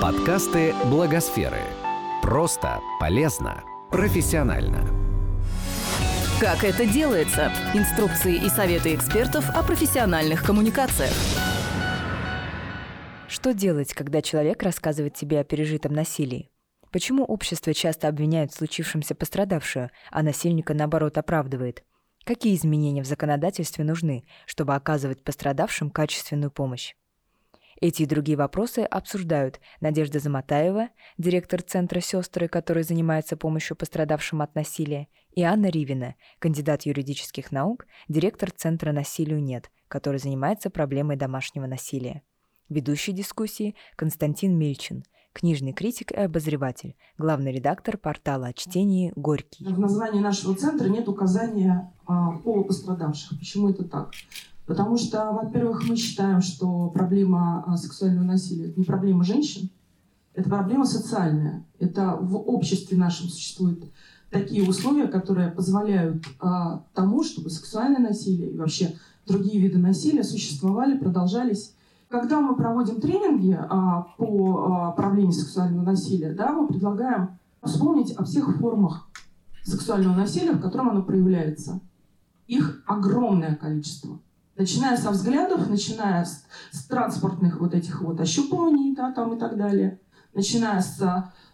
Подкасты Благосферы. Просто, полезно, профессионально. Как это делается? Инструкции и советы экспертов о профессиональных коммуникациях. Что делать, когда человек рассказывает тебе о пережитом насилии? Почему общество часто обвиняет в случившемся пострадавшую, а насильника, наоборот, оправдывает? Какие изменения в законодательстве нужны, чтобы оказывать пострадавшим качественную помощь? Эти и другие вопросы обсуждают Надежда Заматаева, директор Центра «Сестры», который занимается помощью пострадавшим от насилия, и Анна Ривина, кандидат юридических наук, директор Центра «Насилию нет», который занимается проблемой домашнего насилия. Ведущий дискуссии Константин Мельчин, книжный критик и обозреватель, главный редактор портала о чтении «Горький». В названии нашего центра нет указания а, пола пострадавших. Почему это так? Потому что, во-первых, мы считаем, что проблема а, сексуального насилия – не проблема женщин, это проблема социальная. Это в обществе нашем существуют такие условия, которые позволяют а, тому, чтобы сексуальное насилие и вообще другие виды насилия существовали, продолжались. Когда мы проводим тренинги а, по а, проблеме сексуального насилия, да, мы предлагаем вспомнить о всех формах сексуального насилия, в котором оно проявляется. Их огромное количество. Начиная со взглядов, начиная с, с транспортных вот этих вот ощупываний, да, там и так далее, начиная с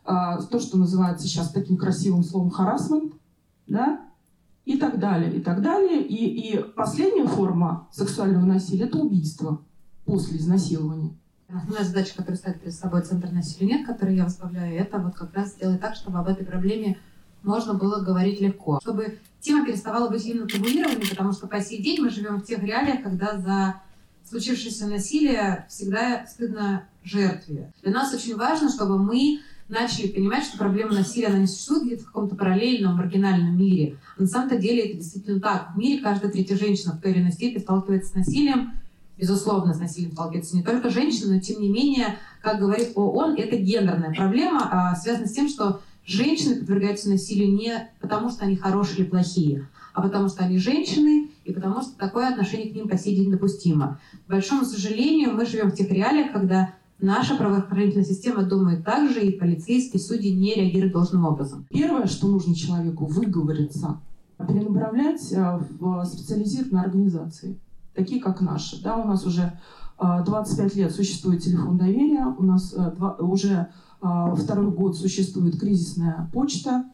а, то, что называется сейчас таким красивым словом харасмент, да, и так далее, и так далее. И, и последняя форма сексуального насилия – это убийство после изнасилования. Основная задача, которую ставит перед собой Центр насилия нет, который я возглавляю, это вот как раз сделать так, чтобы об этой проблеме можно было говорить легко. Чтобы тема переставала быть именно табуированной, потому что по сей день мы живем в тех реалиях, когда за случившееся насилие всегда стыдно жертве. Для нас очень важно, чтобы мы начали понимать, что проблема насилия, она не существует где-то в каком-то параллельном, маргинальном мире. на самом-то деле это действительно так. В мире каждая третья женщина в той или иной степени сталкивается с насилием. Безусловно, с насилием сталкивается не только женщины, но тем не менее, как говорит ООН, это гендерная проблема, а связана с тем, что женщины подвергаются насилию не потому, что они хорошие или плохие, а потому что они женщины, и потому что такое отношение к ним по сей день допустимо. К большому сожалению, мы живем в тех реалиях, когда наша правоохранительная система думает так же, и полицейские судьи не реагируют должным образом. Первое, что нужно человеку, выговориться, перенаправлять э, в специализированные организации, такие как наши. Да, у нас уже 25 э, лет существует телефон доверия, у нас э, уже второй год существует кризисная почта.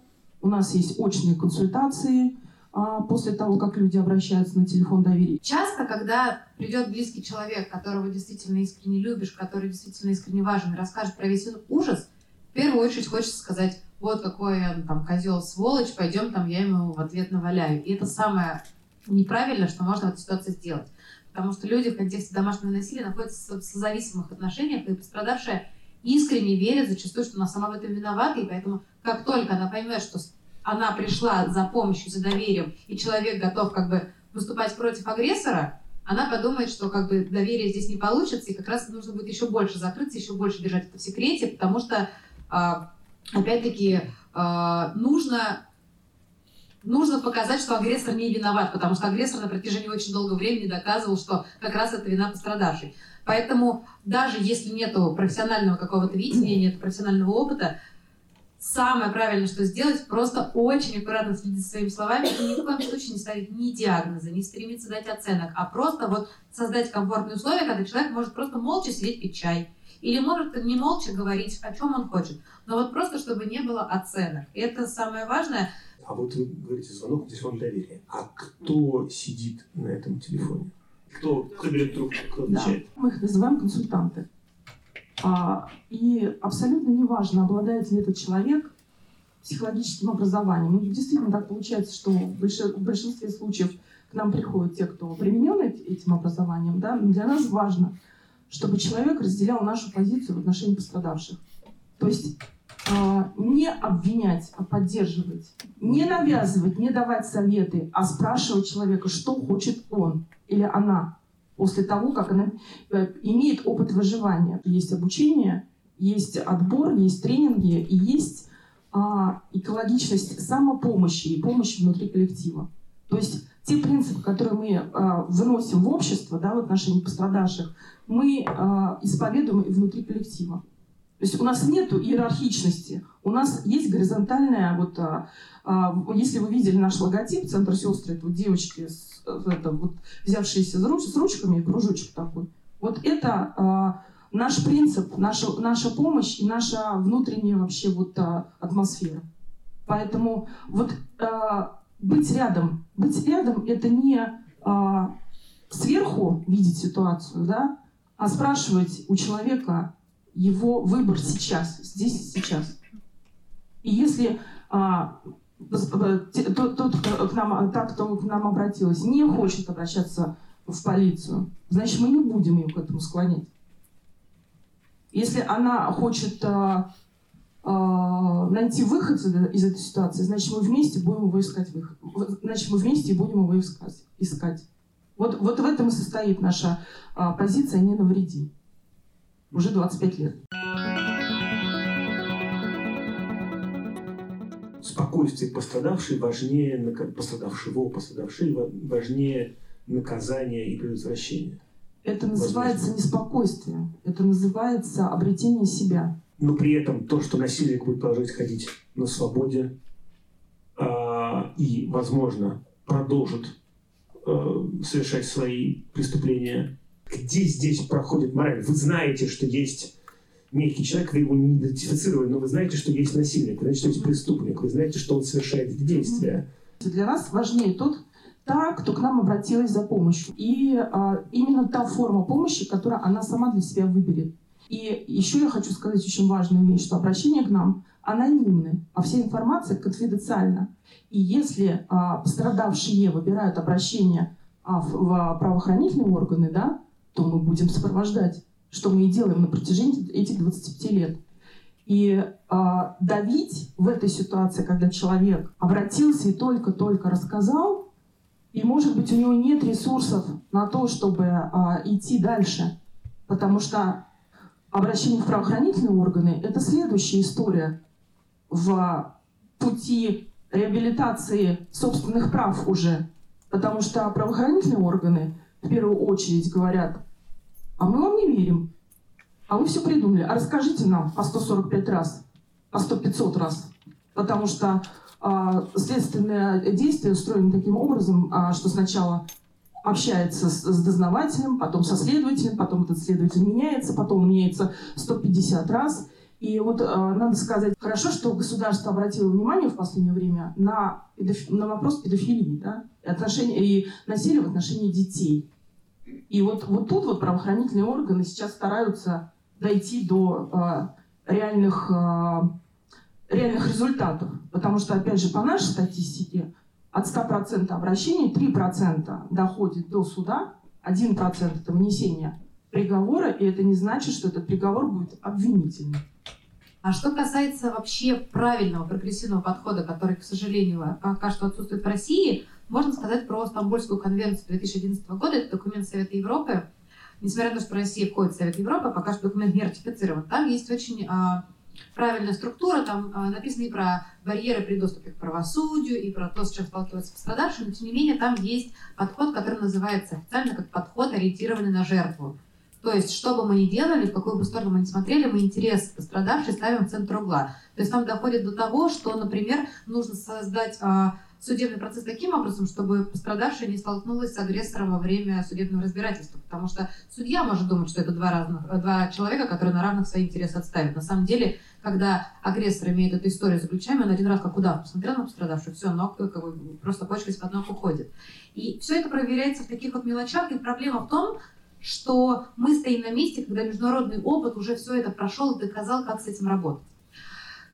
У нас есть очные консультации а, после того, как люди обращаются на телефон доверия. Часто, когда придет близкий человек, которого действительно искренне любишь, который действительно искренне важен, расскажет про весь этот ужас, в первую очередь хочется сказать, вот какой он там козел, сволочь, пойдем там я ему в ответ наваляю. И это самое неправильное, что можно в этой ситуации сделать. Потому что люди в контексте домашнего насилия находятся в созависимых отношениях, и пострадавшая искренне верит зачастую, что она сама в этом виновата, и поэтому как только она поймет, что она пришла за помощью, за доверием, и человек готов как бы выступать против агрессора, она подумает, что как бы доверие здесь не получится, и как раз нужно будет еще больше закрыться, еще больше держать это в секрете, потому что, а, опять-таки, а, нужно нужно показать, что агрессор не виноват, потому что агрессор на протяжении очень долгого времени доказывал, что как раз это вина пострадавшей. Поэтому даже если нет профессионального какого-то видения, нет профессионального опыта, самое правильное, что сделать, просто очень аккуратно следить за своими словами и ни в коем случае не ставить ни диагноза, не стремиться дать оценок, а просто вот создать комфортные условия, когда человек может просто молча сидеть пить чай. Или может не молча говорить, о чем он хочет. Но вот просто, чтобы не было оценок. И это самое важное. А вот вы говорите звонок, телефон доверия. А кто сидит на этом телефоне? Кто, кто берет трубку, кто отвечает? Да. Мы их называем консультанты. А, и абсолютно неважно, обладает ли этот человек психологическим образованием. Ну, действительно так получается, что в, большинстве случаев к нам приходят те, кто применен этим образованием. Да? Но для нас важно, чтобы человек разделял нашу позицию в отношении пострадавших. То есть а, не обвинять, а поддерживать. Не навязывать, не давать советы, а спрашивать человека, что хочет он или она после того, как она э, имеет опыт выживания. Есть обучение, есть отбор, есть тренинги и есть а, экологичность самопомощи и помощи внутри коллектива. То есть те принципы, которые мы а, выносим в общество да, в отношении пострадавших, мы а, исповедуем и внутри коллектива. То есть у нас нет иерархичности, у нас есть горизонтальная, вот, а, а, если вы видели наш логотип, центр сестры, это вот девочки, с, это, вот, взявшиеся с ручками, кружочек такой. Вот это а, наш принцип, наша, наша помощь и наша внутренняя вообще вот а, атмосфера. Поэтому вот а, быть рядом, быть рядом это не а, сверху видеть ситуацию, да, а спрашивать у человека его выбор сейчас, здесь и сейчас. И если а, тот, тот к нам, та, кто к нам обратилась, не хочет обращаться в полицию, значит, мы не будем ее к этому склонять. Если она хочет а, а, найти выход из этой ситуации, значит, мы вместе будем его искать выход. Значит, мы вместе будем его искать. искать. Вот, вот в этом и состоит наша а, позиция «не навреди». Уже 25 лет. Спокойствие пострадавшей важнее пострадавшего, пострадавшей важнее наказания и предотвращения. Это называется Возможно. не спокойствие, это называется обретение себя. Но при этом то, что насильник будет продолжать ходить на свободе э, и, возможно, продолжит э, совершать свои преступления, где здесь проходит мораль? Вы знаете, что есть некий человек, вы его не идентифицировали, но вы знаете, что есть насильник, вы знаете, что есть преступник, вы знаете, что он совершает эти действия. Для нас важнее тот, та, кто к нам обратилась за помощью. И а, именно та форма помощи, которую она сама для себя выберет. И еще я хочу сказать очень важную вещь, что обращение к нам анонимны, а вся информация конфиденциальна. И если а, пострадавшие выбирают обращение а, в, в правоохранительные органы, да, то мы будем сопровождать, что мы и делаем на протяжении этих 25 лет. И а, давить в этой ситуации, когда человек обратился и только-только рассказал, и, может быть, у него нет ресурсов на то, чтобы а, идти дальше. Потому что обращение в правоохранительные органы – это следующая история в пути реабилитации собственных прав уже. Потому что правоохранительные органы в первую очередь говорят, а мы вам не верим, а вы все придумали, а расскажите нам по 145 раз, по 100-500 раз. Потому что а, следственное действие устроено таким образом, а, что сначала общается с, с дознавателем, потом со следователем, потом этот следователь меняется, потом меняется 150 раз. И вот э, надо сказать, хорошо, что государство обратило внимание в последнее время на, на вопрос педофилии да, и, отношения, и насилия в отношении детей. И вот, вот тут вот правоохранительные органы сейчас стараются дойти до э, реальных э, реальных результатов. Потому что, опять же, по нашей статистике, от 100% обращений 3% доходит до суда, 1% это внесение приговора, и это не значит, что этот приговор будет обвинительным. А что касается вообще правильного прогрессивного подхода, который, к сожалению, пока что отсутствует в России, можно сказать про Стамбульскую конвенцию 2011 года. Это документ Совета Европы. Несмотря на то, что Россия входит в Совет Европы, пока что документ не ратифицирован. Там есть очень а, правильная структура, там э, написано и про барьеры при доступе к правосудию, и про то, с чем сталкиваются пострадавшие, но тем не менее там есть подход, который называется официально как подход, ориентированный на жертву. То есть, что бы мы ни делали, в какую бы сторону мы ни смотрели, мы интерес пострадавшей ставим в центр угла. То есть там доходит до того, что, например, нужно создать э, судебный процесс таким образом, чтобы пострадавшая не столкнулась с агрессором во время судебного разбирательства. Потому что судья может думать, что это два, разных, два человека, которые на равных свои интересы отставят. На самом деле, когда агрессор имеет эту историю за ключами, он один раз как удав посмотрел на пострадавшую, все, ног как бы, просто почка из-под ног уходит. И все это проверяется в таких вот мелочах. И проблема в том, что мы стоим на месте, когда международный опыт уже все это прошел и доказал, как с этим работать.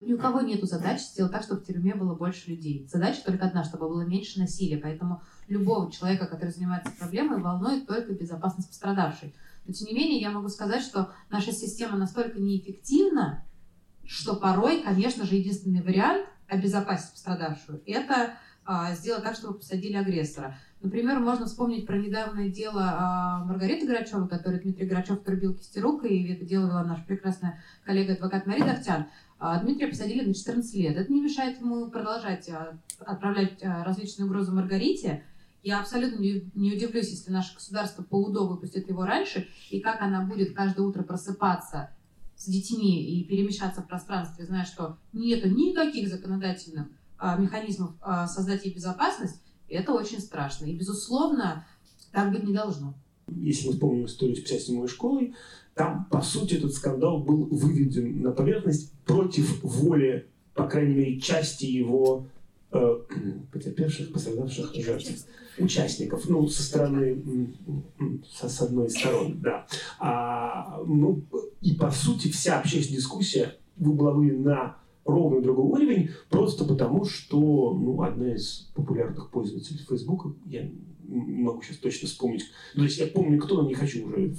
Ни у кого нет задачи сделать так, чтобы в тюрьме было больше людей. Задача только одна, чтобы было меньше насилия. Поэтому любого человека, который занимается проблемой, волнует только безопасность пострадавшей. Но тем не менее, я могу сказать, что наша система настолько неэффективна, что порой, конечно же, единственный вариант обезопасить пострадавшую – это а, сделать так, чтобы посадили агрессора. Например, можно вспомнить про недавнее дело а, Маргариты Грачевой, которую Дмитрий Грачев пробил кистирукой, и это дело вела наша прекрасная коллега-адвокат Мария Давтян. А Дмитрия посадили на 14 лет. Это не мешает ему продолжать а, отправлять различные угрозы Маргарите. Я абсолютно не, удивлюсь, если наше государство по УДО выпустит его раньше, и как она будет каждое утро просыпаться с детьми и перемещаться в пространстве, зная, что нет никаких законодательных механизмов создать ей безопасность, это очень страшно. И, безусловно, так быть не должно. Если мы вспомним историю с писательной школой, там, по сути, этот скандал был выведен на поверхность против воли, по крайней мере, части его э, потерпевших, пострадавших жертв, участников, ну, со стороны, со, с одной из сторон, да. А, ну, и, по сути, вся общественная дискуссия была выведена на ровно другой уровень, просто потому, что ну, одна из популярных пользователей Фейсбука, я не могу сейчас точно вспомнить, то есть я помню, кто, но не хочу уже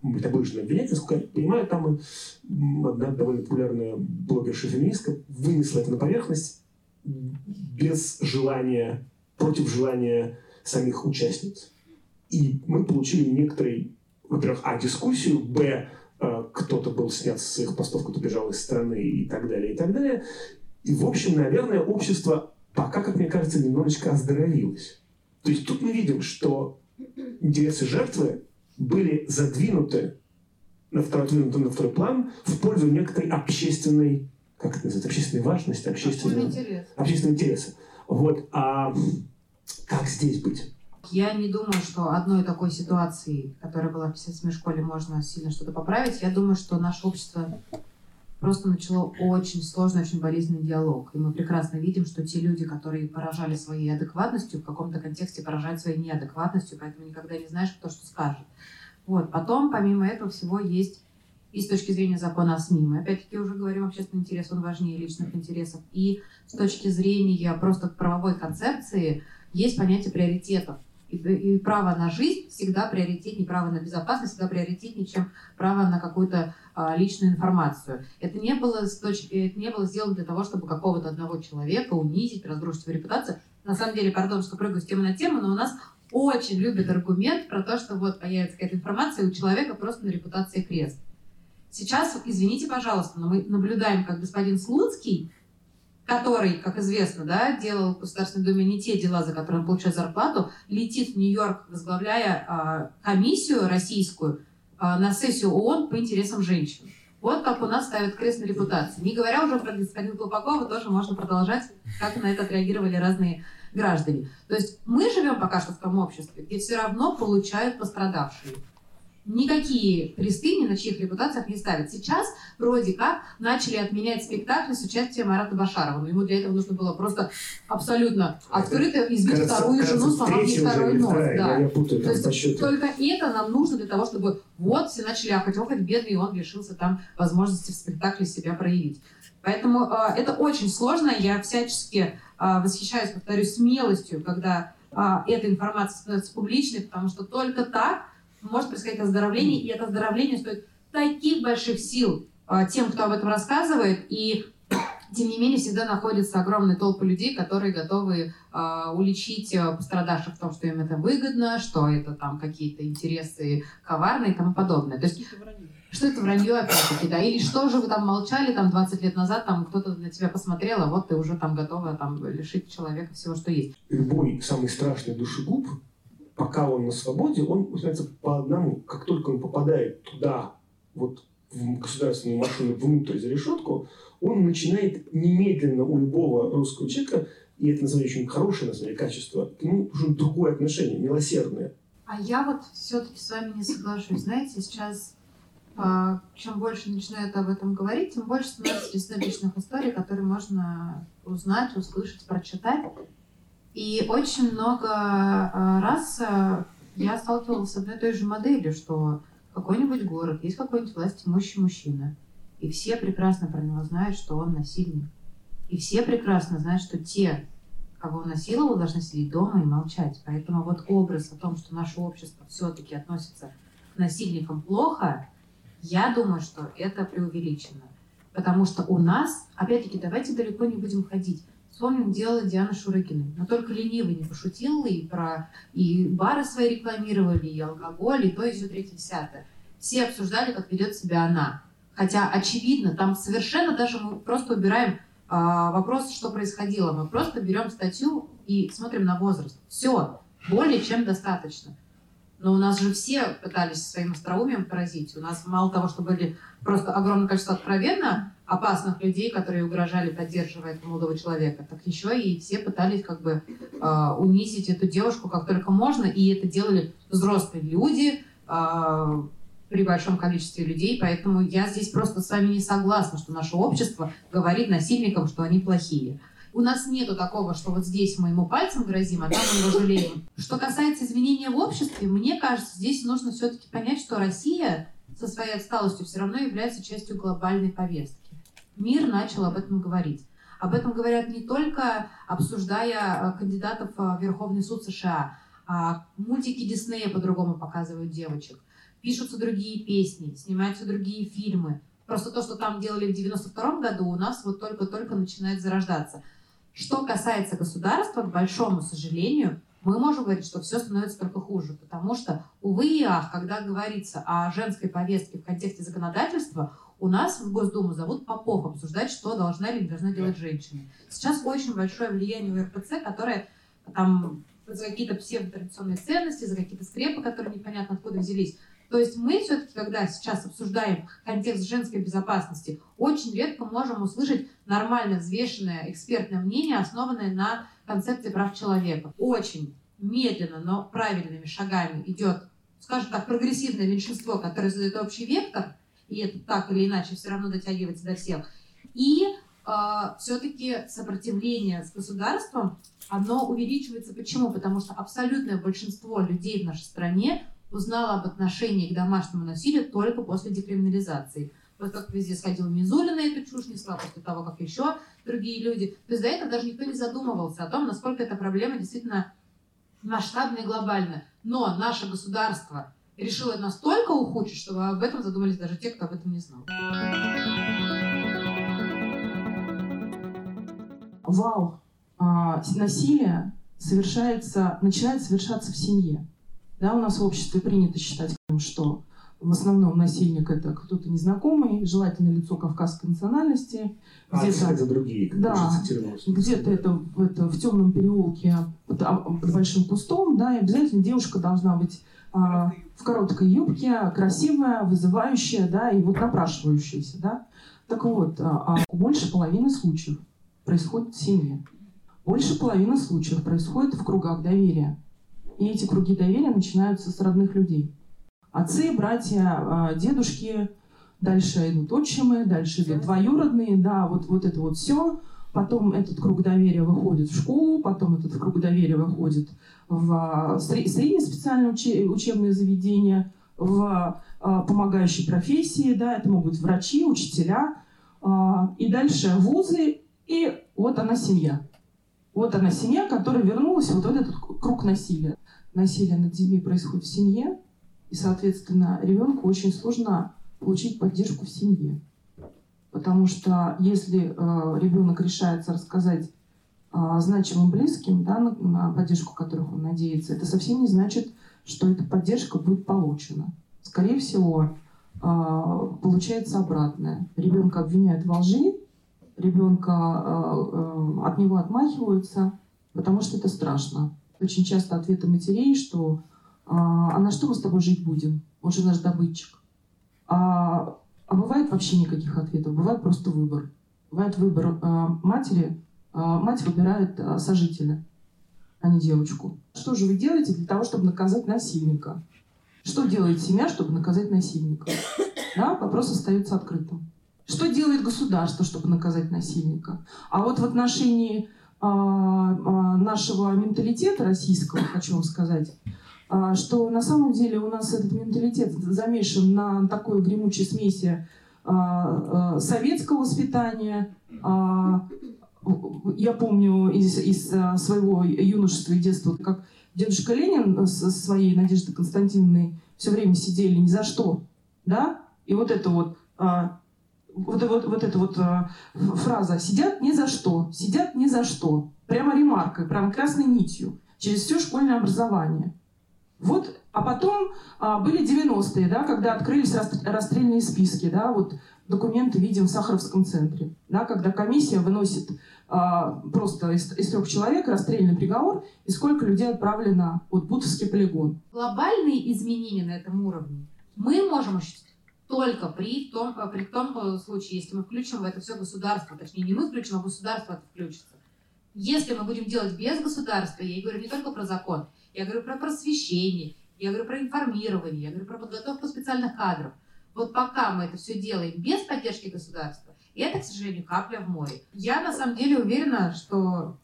быть обычно обвинять, насколько я понимаю, там одна довольно популярная блогерша-феминистка вынесла это на поверхность без желания, против желания самих участниц. И мы получили некоторый, во-первых, а, дискуссию, б, Э, кто-то был снят с своих постов, кто бежал из страны и так далее, и так далее. И, в общем, наверное, общество пока, как мне кажется, немножечко оздоровилось. То есть тут мы видим, что интересы жертвы были задвинуты на второй, на второй план в пользу некоторой общественной, как это называется, общественной важности, общественного, общественного интереса. Вот. А как здесь быть? Я не думаю, что одной такой ситуации, которая была в 57 школе, можно сильно что-то поправить. Я думаю, что наше общество просто начало очень сложный, очень болезненный диалог. И мы прекрасно видим, что те люди, которые поражали своей адекватностью, в каком-то контексте поражают своей неадекватностью, поэтому никогда не знаешь, кто что скажет. Вот. Потом, помимо этого всего, есть и с точки зрения закона о СМИ. Мы опять-таки уже говорим, общественный интерес, он важнее личных интересов. И с точки зрения просто правовой концепции есть понятие приоритетов. И, право на жизнь всегда приоритетнее, право на безопасность всегда приоритетнее, чем право на какую-то а, личную информацию. Это не, было с точки, это не было сделано для того, чтобы какого-то одного человека унизить, разрушить его репутацию. На самом деле, пардон, что прыгаю с темы на тему, но у нас очень любят аргумент про то, что вот появится какая-то информация, у человека просто на репутации крест. Сейчас, извините, пожалуйста, но мы наблюдаем, как господин Слуцкий который, как известно, да, делал в Государственной Думе не те дела, за которые он получает зарплату, летит в Нью-Йорк, возглавляя а, комиссию российскую а, на сессию ООН по интересам женщин. Вот как у нас ставят крест на репутации. Не говоря уже про господина Колпакова, тоже можно продолжать, как на это отреагировали разные граждане. То есть мы живем пока что в том обществе, где все равно получают пострадавшие никакие кресты ни на чьих репутациях не ставят. Сейчас вроде как начали отменять спектакли с участием Марата Башарова. Но ему для этого нужно было просто абсолютно открыто избить кажется, вторую кажется, жену, сломав ей второй нос. Вторая, да. я путаю, То есть только это нам нужно для того, чтобы вот все начали ахать, охать, бедный, и он лишился там возможности в спектакле себя проявить. Поэтому э, это очень сложно. Я всячески э, восхищаюсь, повторюсь, смелостью, когда э, эта информация становится публичной, потому что только так может происходить оздоровление, и это оздоровление стоит таких больших сил а, тем, кто об этом рассказывает, и тем не менее всегда находятся огромные толпы людей, которые готовы э, уличить а, пострадавших в том, что им это выгодно, что это там какие-то интересы коварные и тому подобное. То есть, что это вранье опять-таки, да? Или что же вы там молчали там 20 лет назад, там кто-то на тебя посмотрел, а вот ты уже там готова там лишить человека всего, что есть. Любой самый страшный душегуб пока он на свободе, он начинается по одному. Как только он попадает туда, вот в государственную машину внутрь за решетку, он начинает немедленно у любого русского человека, и это, на самом деле, очень хорошее, на самом деле, качество, к нему уже другое отношение, милосердное. А я вот все-таки с вами не соглашусь. Знаете, сейчас а, чем больше начинают об этом говорить, тем больше становится личных историй, которые можно узнать, услышать, прочитать. И очень много э, раз э, я сталкивалась с одной и той же моделью, что какой-нибудь город, есть какой-нибудь власть имущий мужчина, и все прекрасно про него знают, что он насильник. И все прекрасно знают, что те, кого он насиловал, должны сидеть дома и молчать. Поэтому вот образ о том, что наше общество все-таки относится к насильникам плохо, я думаю, что это преувеличено. Потому что у нас, опять-таки, давайте далеко не будем ходить. Вспомним дело Дианы Шурыгиной. Но только ленивый не пошутил, и про и бары свои рекламировали, и алкоголь, и то, и все, третье, десятое. Все обсуждали, как ведет себя она. Хотя, очевидно, там совершенно даже мы просто убираем а, вопрос, что происходило. Мы просто берем статью и смотрим на возраст. Все, более чем достаточно. Но у нас же все пытались своим остроумием поразить. У нас мало того, что были просто огромное количество откровенно опасных людей, которые угрожали, поддерживая этого молодого человека, так еще и все пытались как бы э, унизить эту девушку как только можно, и это делали взрослые люди э, при большом количестве людей, поэтому я здесь просто с вами не согласна, что наше общество говорит насильникам, что они плохие. У нас нету такого, что вот здесь мы ему пальцем грозим, а там мы его жалеем. Что касается изменения в обществе, мне кажется, здесь нужно все-таки понять, что Россия со своей отсталостью все равно является частью глобальной повестки. Мир начал об этом говорить. Об этом говорят не только обсуждая э, кандидатов в Верховный суд США, а мультики Диснея по-другому показывают девочек. Пишутся другие песни, снимаются другие фильмы. Просто то, что там делали в 92 году, у нас вот только-только начинает зарождаться. Что касается государства, к большому сожалению, мы можем говорить, что все становится только хуже, потому что, увы и ах, когда говорится о женской повестке в контексте законодательства, у нас в Госдуму зовут Попов обсуждать, что должна или не должна делать женщина. Сейчас очень большое влияние у РПЦ, которое там за какие-то псевдотрадиционные ценности, за какие-то скрепы, которые непонятно откуда взялись, то есть мы все-таки, когда сейчас обсуждаем контекст женской безопасности, очень редко можем услышать нормально взвешенное экспертное мнение, основанное на концепции прав человека. Очень медленно, но правильными шагами идет, скажем так, прогрессивное меньшинство, которое задает общий вектор, и это так или иначе все равно дотягивается до всех. И э, все-таки сопротивление с государством, оно увеличивается. Почему? Потому что абсолютное большинство людей в нашей стране узнала об отношении к домашнему насилию только после декриминализации. Вот как везде сходил Мизуля на эту чушь, несла после того, как еще другие люди. То есть до этого даже никто не задумывался о том, насколько эта проблема действительно масштабная и глобальная. Но наше государство решило настолько ухудшить, что об этом задумались даже те, кто об этом не знал. Вау! А, насилие совершается, начинает совершаться в семье. Да, у нас в обществе принято считать, что в основном насильник это кто-то незнакомый, желательно лицо кавказской национальности. А, где-то, это другие, да, где-то это, это в темном переулке под, а, под большим кустом, да, и обязательно девушка должна быть а, в короткой юбке, красивая, вызывающая, да, и вот напрашивающаяся, да. Так вот, а, а больше половины случаев происходит в семье. Больше половины случаев происходит в кругах доверия. И эти круги доверия начинаются с родных людей. Отцы, братья, а, дедушки, дальше идут отчимы, дальше идут двоюродные, да, вот, вот это вот все. Потом этот круг доверия выходит в школу, потом этот круг доверия выходит в а, среднее специальное учебное заведение, в а, помогающие профессии, да, это могут быть врачи, учителя, и дальше вузы, и вот она семья. Вот она семья, которая вернулась вот в этот круг насилия насилие над детьми происходит в семье, и, соответственно, ребенку очень сложно получить поддержку в семье. Потому что если э, ребенок решается рассказать э, значимым близким, да, на, на поддержку которых он надеется, это совсем не значит, что эта поддержка будет получена. Скорее всего, э, получается обратное. Ребенка обвиняют во лжи, ребенка э, э, от него отмахиваются, потому что это страшно. Очень часто ответы матерей, что а, а на что мы с тобой жить будем? Он же наш добытчик. А, а бывает вообще никаких ответов, бывает просто выбор. Бывает выбор а, матери, а, мать выбирает а, сожителя, а не девочку. Что же вы делаете для того, чтобы наказать насильника? Что делает семья, чтобы наказать насильника? Да, вопрос остается открытым. Что делает государство, чтобы наказать насильника? А вот в отношении а, а, нашего менталитета российского, хочу вам сказать, что на самом деле у нас этот менталитет замешан на такой гремучей смеси советского воспитания. Я помню из, из своего юношества и детства, как дедушка Ленин со своей Надеждой Константиновной все время сидели ни за что, да? И вот это вот вот, вот, вот эта вот э, фраза «сидят ни за что», «сидят ни за что», прямо ремаркой, прямо красной нитью через все школьное образование. Вот, а потом а, были 90-е, да, когда открылись расстрельные списки, да, вот документы видим в Сахаровском центре, да, когда комиссия выносит а, просто из, из трех человек расстрельный приговор, и сколько людей отправлено вот, Бутовский полигон. Глобальные изменения на этом уровне мы можем осуществить только при том, при том случае, если мы включим в это все государство, точнее не мы включим, а государство это включится. Если мы будем делать без государства, я говорю не только про закон, я говорю про просвещение, я говорю про информирование, я говорю про подготовку специальных кадров. Вот пока мы это все делаем без поддержки государства, это, к сожалению, капля в море. Я на самом деле уверена, что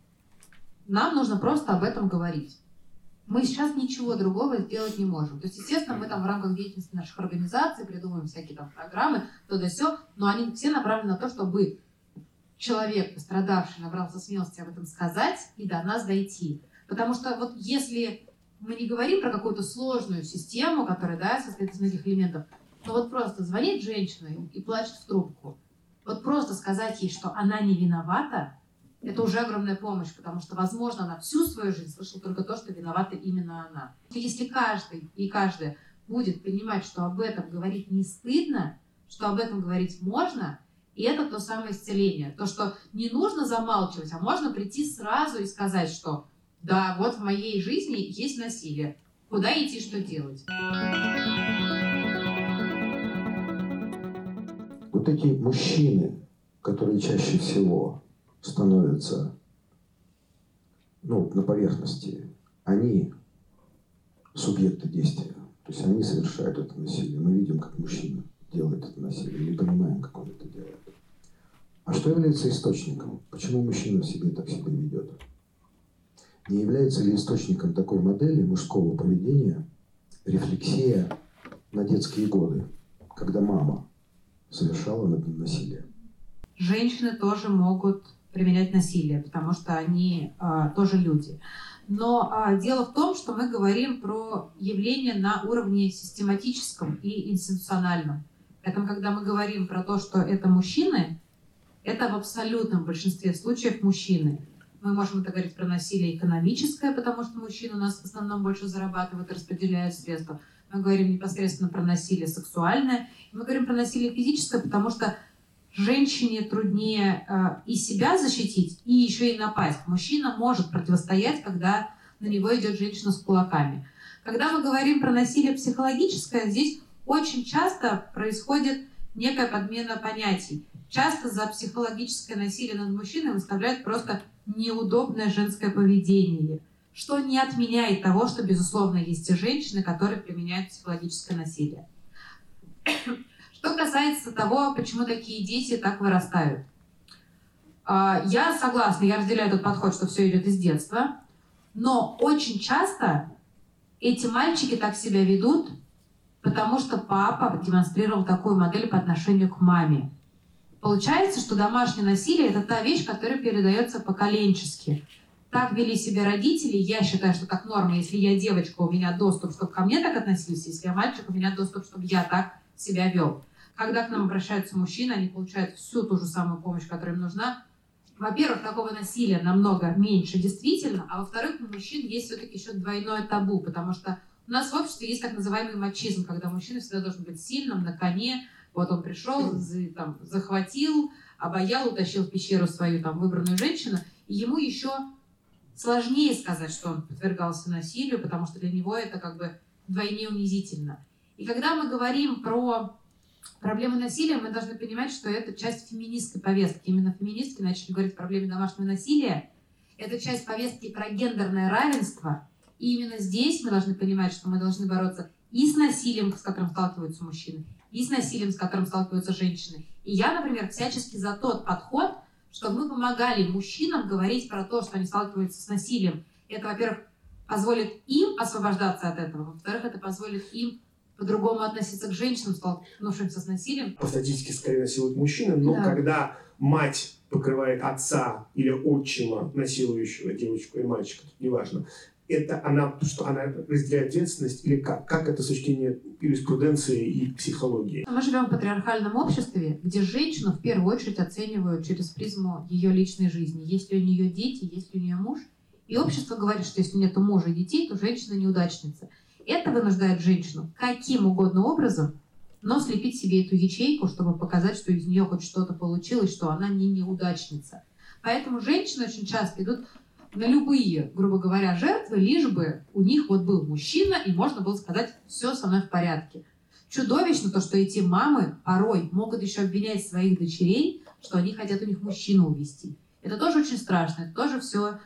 нам нужно просто об этом говорить. Мы сейчас ничего другого сделать не можем. То есть, естественно, мы там в рамках деятельности наших организаций придумываем всякие там программы, то да все, но они все направлены на то, чтобы человек, пострадавший, набрался смелости об этом сказать и до нас дойти. Потому что вот если мы не говорим про какую-то сложную систему, которая да, состоит из многих элементов, то вот просто звонит женщина и плачет в трубку. Вот просто сказать ей, что она не виновата, это уже огромная помощь, потому что, возможно, она всю свою жизнь слышала только то, что виновата именно она. Если каждый и каждая будет понимать, что об этом говорить не стыдно, что об этом говорить можно, и это то самое исцеление. То, что не нужно замалчивать, а можно прийти сразу и сказать, что да, вот в моей жизни есть насилие. Куда идти, что делать? вот эти мужчины, которые чаще всего становятся ну, на поверхности, они субъекты действия. То есть они совершают это насилие. Мы видим, как мужчина делает это насилие, не понимаем, как он это делает. А что является источником? Почему мужчина в себе так себя ведет? Не является ли источником такой модели мужского поведения рефлексия на детские годы, когда мама совершала над ним насилие. Женщины тоже могут применять насилие, потому что они а, тоже люди. Но а, дело в том, что мы говорим про явление на уровне систематическом и институциональном. Поэтому, когда мы говорим про то, что это мужчины, это в абсолютном большинстве случаев мужчины. Мы можем это говорить про насилие экономическое, потому что мужчины у нас в основном больше зарабатывают и распределяют средства мы говорим непосредственно про насилие сексуальное, и мы говорим про насилие физическое, потому что женщине труднее э, и себя защитить, и еще и напасть. Мужчина может противостоять, когда на него идет женщина с кулаками. Когда мы говорим про насилие психологическое, здесь очень часто происходит некая подмена понятий. Часто за психологическое насилие над мужчиной выставляют просто неудобное женское поведение – что не отменяет того, что, безусловно, есть и женщины, которые применяют психологическое насилие. Что касается того, почему такие дети так вырастают. А, я согласна, я разделяю этот подход, что все идет из детства, но очень часто эти мальчики так себя ведут, потому что папа демонстрировал такую модель по отношению к маме. Получается, что домашнее насилие – это та вещь, которая передается поколенчески. Так вели себя родители, я считаю, что как норма, если я девочка, у меня доступ, чтобы ко мне так относились, если я мальчик, у меня доступ, чтобы я так себя вел. Когда к нам обращаются мужчины, они получают всю ту же самую помощь, которая им нужна. Во-первых, такого насилия намного меньше действительно, а во-вторых, у мужчин есть все-таки еще двойное табу, потому что у нас в обществе есть так называемый мачизм, когда мужчина всегда должен быть сильным, на коне, вот он пришел, там, захватил, обаял, утащил в пещеру свою там выбранную женщину, и ему еще сложнее сказать, что он подвергался насилию, потому что для него это как бы вдвойне унизительно. И когда мы говорим про проблемы насилия, мы должны понимать, что это часть феминистской повестки. Именно феминистки начали говорить о проблеме домашнего насилия. Это часть повестки про гендерное равенство. И именно здесь мы должны понимать, что мы должны бороться и с насилием, с которым сталкиваются мужчины, и с насилием, с которым сталкиваются женщины. И я, например, всячески за тот подход, чтобы мы помогали мужчинам говорить про то, что они сталкиваются с насилием. Это, во-первых, позволит им освобождаться от этого, во-вторых, это позволит им по-другому относиться к женщинам, столкнувшимся с насилием. По статистике скорее насилуют мужчины, но да. когда мать покрывает отца или отчима, насилующего девочку и мальчика, тут неважно, это она, что она разделяет ответственность или как? Как это сочтение юриспруденции и психологии? Мы живем в патриархальном обществе, где женщину в первую очередь оценивают через призму ее личной жизни. Есть ли у нее дети, есть ли у нее муж. И общество говорит, что если нет мужа и детей, то женщина неудачница. Это вынуждает женщину каким угодно образом, но слепить себе эту ячейку, чтобы показать, что из нее хоть что-то получилось, что она не неудачница. Поэтому женщины очень часто идут на любые, грубо говоря, жертвы, лишь бы у них вот был мужчина, и можно было сказать, все со мной в порядке. Чудовищно то, что эти мамы порой могут еще обвинять своих дочерей, что они хотят у них мужчину увести. Это тоже очень страшно, это тоже все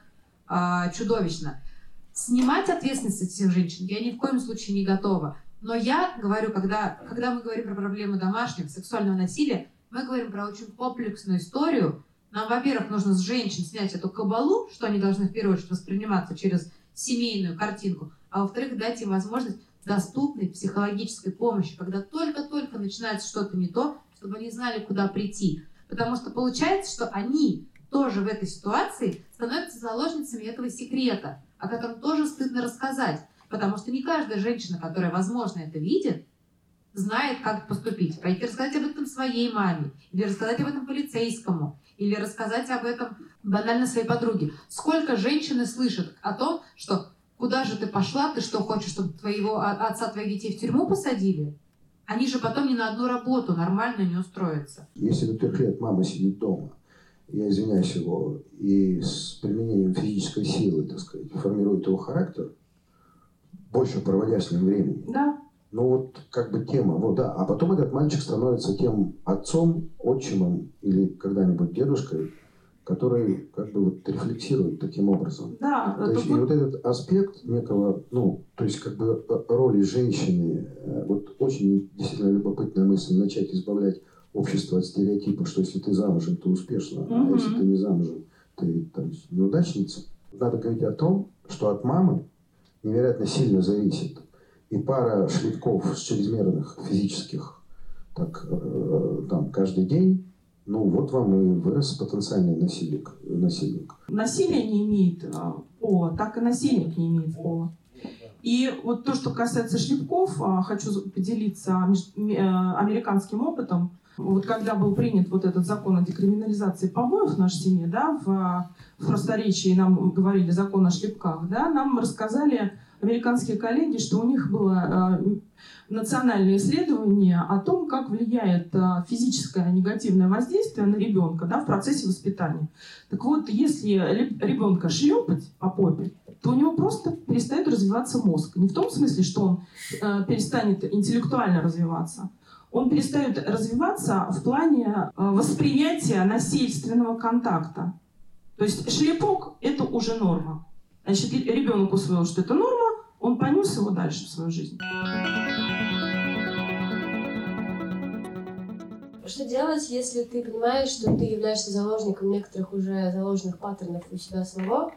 а, чудовищно. Снимать ответственность от всех женщин я ни в коем случае не готова. Но я говорю, когда, когда мы говорим про проблемы домашнего сексуального насилия, мы говорим про очень комплексную историю. Нам, во-первых, нужно с женщин снять эту кабалу, что они должны в первую очередь восприниматься через семейную картинку, а во-вторых, дать им возможность доступной психологической помощи, когда только-только начинается что-то не то, чтобы они знали, куда прийти. Потому что получается, что они тоже в этой ситуации становятся заложницами этого секрета, о котором тоже стыдно рассказать. Потому что не каждая женщина, которая, возможно, это видит, знает, как поступить. Пойти рассказать об этом своей маме, или рассказать об этом полицейскому, или рассказать об этом банально своей подруге. Сколько женщины слышат о том, что куда же ты пошла, ты что хочешь, чтобы твоего отца твоих детей в тюрьму посадили? Они же потом ни на одну работу нормально не устроятся. Если до трех лет мама сидит дома, я извиняюсь его, и с применением физической силы, так сказать, формирует его характер, больше проводя с ним времени. Да. Ну вот как бы тема, вот да. А потом этот мальчик становится тем отцом, отчимом или когда-нибудь дедушкой, который как бы вот рефлексирует таким образом. Да. То есть, вот... и вот этот аспект некого, ну, то есть как бы э, роли женщины, э, вот очень действительно любопытная мысль начать избавлять общество от стереотипа, что если ты замужем, ты успешна, угу. а если ты не замужем, ты там, неудачница. Надо говорить о том, что от мамы невероятно сильно зависит и пара шлепков с чрезмерных физических так, э, там, каждый день ну вот вам и вырос потенциальный насильник. насильник. Насилие не имеет а, пола, так и насильник не имеет пола. И вот то, что касается шлепков, а, хочу поделиться э, американским опытом. Вот когда был принят вот этот закон о декриминализации побоев в нашей семье, да, в, в просторечии нам говорили закон о шлепках, да, нам рассказали американские коллеги, что у них было э, национальное исследование о том, как влияет а, физическое негативное воздействие на ребенка да, в процессе воспитания. Так вот, если ребенка шлепать по попе, то у него просто перестает развиваться мозг. Не в том смысле, что он э, перестанет интеллектуально развиваться. Он перестает развиваться в плане э, восприятия насильственного контакта. То есть шлепок – это уже норма. Значит, ребенок усвоил, что это норма, он понес его дальше в свою жизнь. Что делать, если ты понимаешь, что ты являешься заложником некоторых уже заложенных паттернов у себя самого,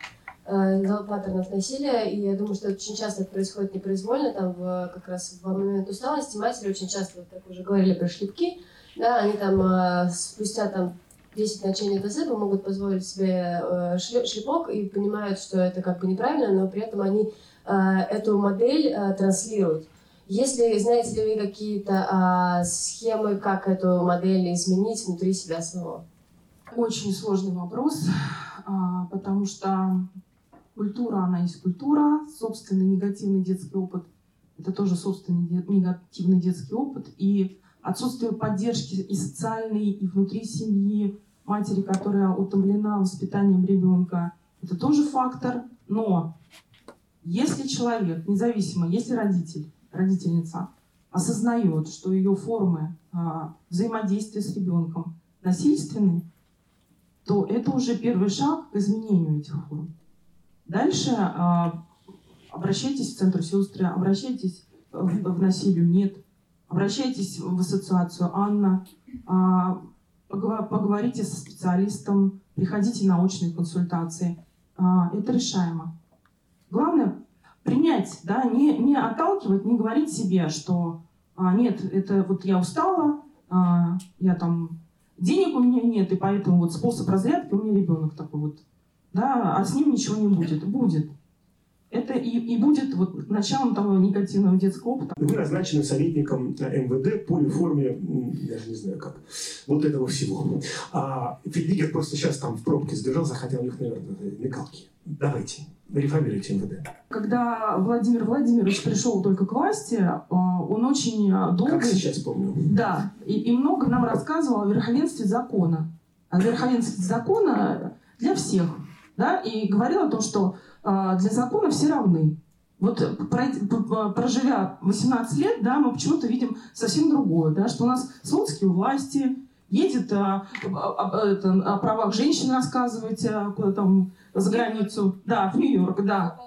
э, паттернов насилия, и я думаю, что очень часто это происходит непроизвольно, там в, как раз в момент усталости матери очень часто, вот как уже говорили про шлепки, да, они там э, спустя там 10 ночей нет засыпа могут позволить себе э, шлепок и понимают, что это как бы неправильно, но при этом они эту модель э, транслируют. Если знаете ли вы какие-то а, схемы, как эту модель изменить внутри себя самого? Очень сложный вопрос, а, потому что культура, она есть культура, собственный негативный детский опыт – это тоже собственный негативный детский опыт, и отсутствие поддержки и социальной, и внутри семьи, матери, которая утомлена воспитанием ребенка, это тоже фактор. Но если человек, независимо, если родитель, родительница осознает, что ее формы а, взаимодействия с ребенком насильственны, то это уже первый шаг к изменению этих форм. Дальше а, обращайтесь в центр сестры, обращайтесь в, в насилию нет, обращайтесь в ассоциацию Анна, а, поговорите со специалистом, приходите на очные консультации. А, это решаемо. Главное принять, да, не, не отталкивать, не говорить себе, что а, нет, это вот я устала, а, я там денег у меня нет, и поэтому вот способ разрядки у меня ребенок такой вот, да, а с ним ничего не будет. Будет. Это и, и будет вот началом того негативного детского опыта. Вы назначены советником МВД по реформе, даже не знаю как, вот этого всего. А Фельдигер просто сейчас там в пробке сдержался, хотя у них, наверное, мекалки. Давайте, реформируйте МВД. Когда Владимир Владимирович пришел только к власти, а, он очень долго... Как сейчас помню. Да, и, и много нам рассказывал о верховенстве закона. О верховенстве закона для всех. Да? И говорил о том, что э, для закона все равны. Вот проживя 18 лет, да, мы почему-то видим совсем другое, да, что у нас Слуцкий у власти, едет о, о, о, о правах женщин рассказывать а, куда там за границу. Да, в Нью-Йорк, да.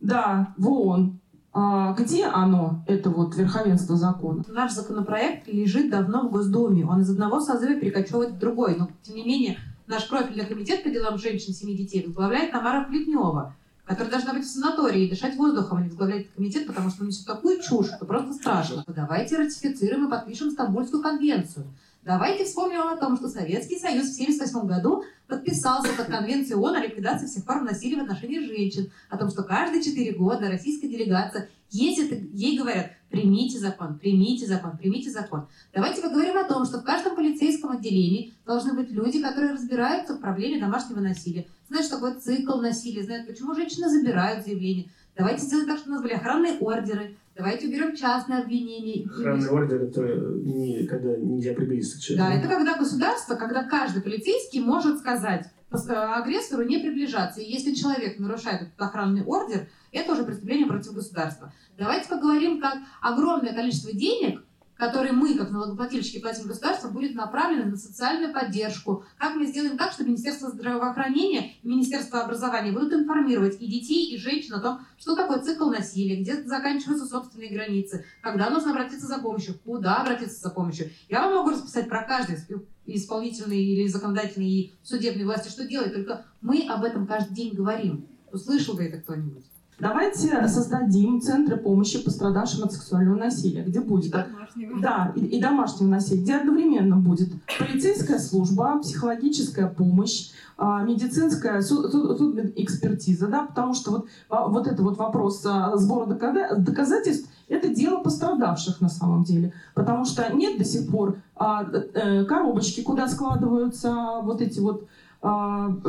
Да, в ООН. А где оно, это вот верховенство закона? Наш законопроект лежит давно в Госдуме. Он из одного созыва перекочевывает в другой. Но, тем не менее, наш профильный комитет по делам женщин, семи детей возглавляет Тамара Плетнева, которая должна быть в санатории и дышать воздухом, а не возглавлять комитет, потому что он несет такую чушь, что просто страшно. Давайте ратифицируем и подпишем Стамбульскую конвенцию. Давайте вспомним о том, что Советский Союз в 1978 году подписался под Конвенцией ООН о ликвидации всех форм насилия в отношении женщин, о том, что каждые четыре года российская делегация ездит, ей говорят, примите закон, примите закон, примите закон. Давайте поговорим о том, что в каждом полицейском отделении должны быть люди, которые разбираются в проблеме домашнего насилия, знают, что такое цикл насилия, знают, почему женщины забирают заявление. Давайте сделаем так, чтобы у нас были охранные ордеры, Давайте уберем частное обвинение. Охранный ордер это не когда нельзя приблизиться к человеку. Да, это когда государство, когда каждый полицейский может сказать агрессору не приближаться. И если человек нарушает этот охранный ордер, это уже преступление против государства. Давайте поговорим, как огромное количество денег который мы, как налогоплательщики, платим государству, будет направлен на социальную поддержку. Как мы сделаем так, чтобы Министерство здравоохранения и Министерство образования будут информировать и детей, и женщин о том, что такое цикл насилия, где заканчиваются собственные границы, когда нужно обратиться за помощью, куда обратиться за помощью. Я вам могу расписать про каждый исполнительный или законодательный и судебной власти, что делать, только мы об этом каждый день говорим. Услышал бы это кто-нибудь? Давайте создадим центры помощи пострадавшим от сексуального насилия, где будет домашнего. да и, и домашнего насилия, где одновременно будет полицейская служба, психологическая помощь, а, медицинская судмедэкспертиза, да, потому что вот, а, вот это вот вопрос а, сбора доказательств это дело пострадавших на самом деле, потому что нет до сих пор э, коробочки, куда складываются вот эти вот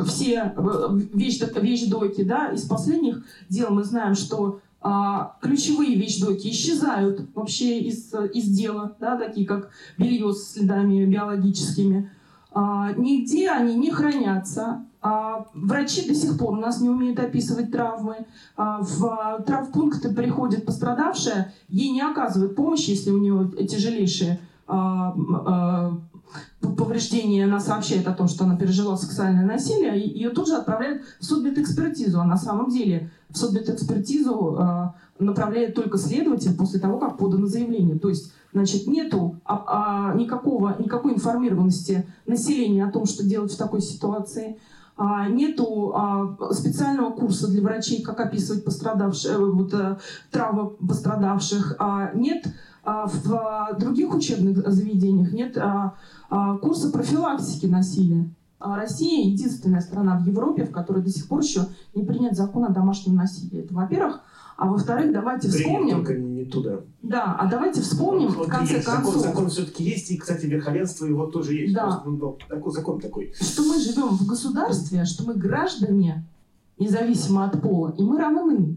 все э, вещдоки, да, из последних дел мы знаем, что а, ключевые вещдоки исчезают вообще из, из дела, да, такие как белье с следами биологическими. А, нигде они не хранятся. А, врачи до сих пор у нас не умеют описывать травмы. А, в травмпункты приходит пострадавшая, ей не оказывают помощи, если у нее тяжелейшие повреждения, она сообщает о том, что она пережила сексуальное насилие, ее тут же отправляют в судмедэкспертизу. А на самом деле в судмедэкспертизу э, направляет только следователь после того, как подано заявление. То есть, значит, нету а, а, никакого, никакой информированности населения о том, что делать в такой ситуации. А, нету а, специального курса для врачей, как описывать пострадавших, э, вот, а, травмы пострадавших. А, нет в других учебных заведениях нет а, а, курса профилактики насилия. Россия единственная страна в Европе, в которой до сих пор еще не принят закон о домашнем насилии. Это, во-первых. А во-вторых, давайте вспомним... Только не туда. Да, а давайте вспомним, вот, в конце есть. концов... Закон, закон все-таки есть, и, кстати, верховенство его тоже есть. Да. Просто, ну, такой закон такой. Что мы живем в государстве, что мы граждане, независимо от пола, и мы равны.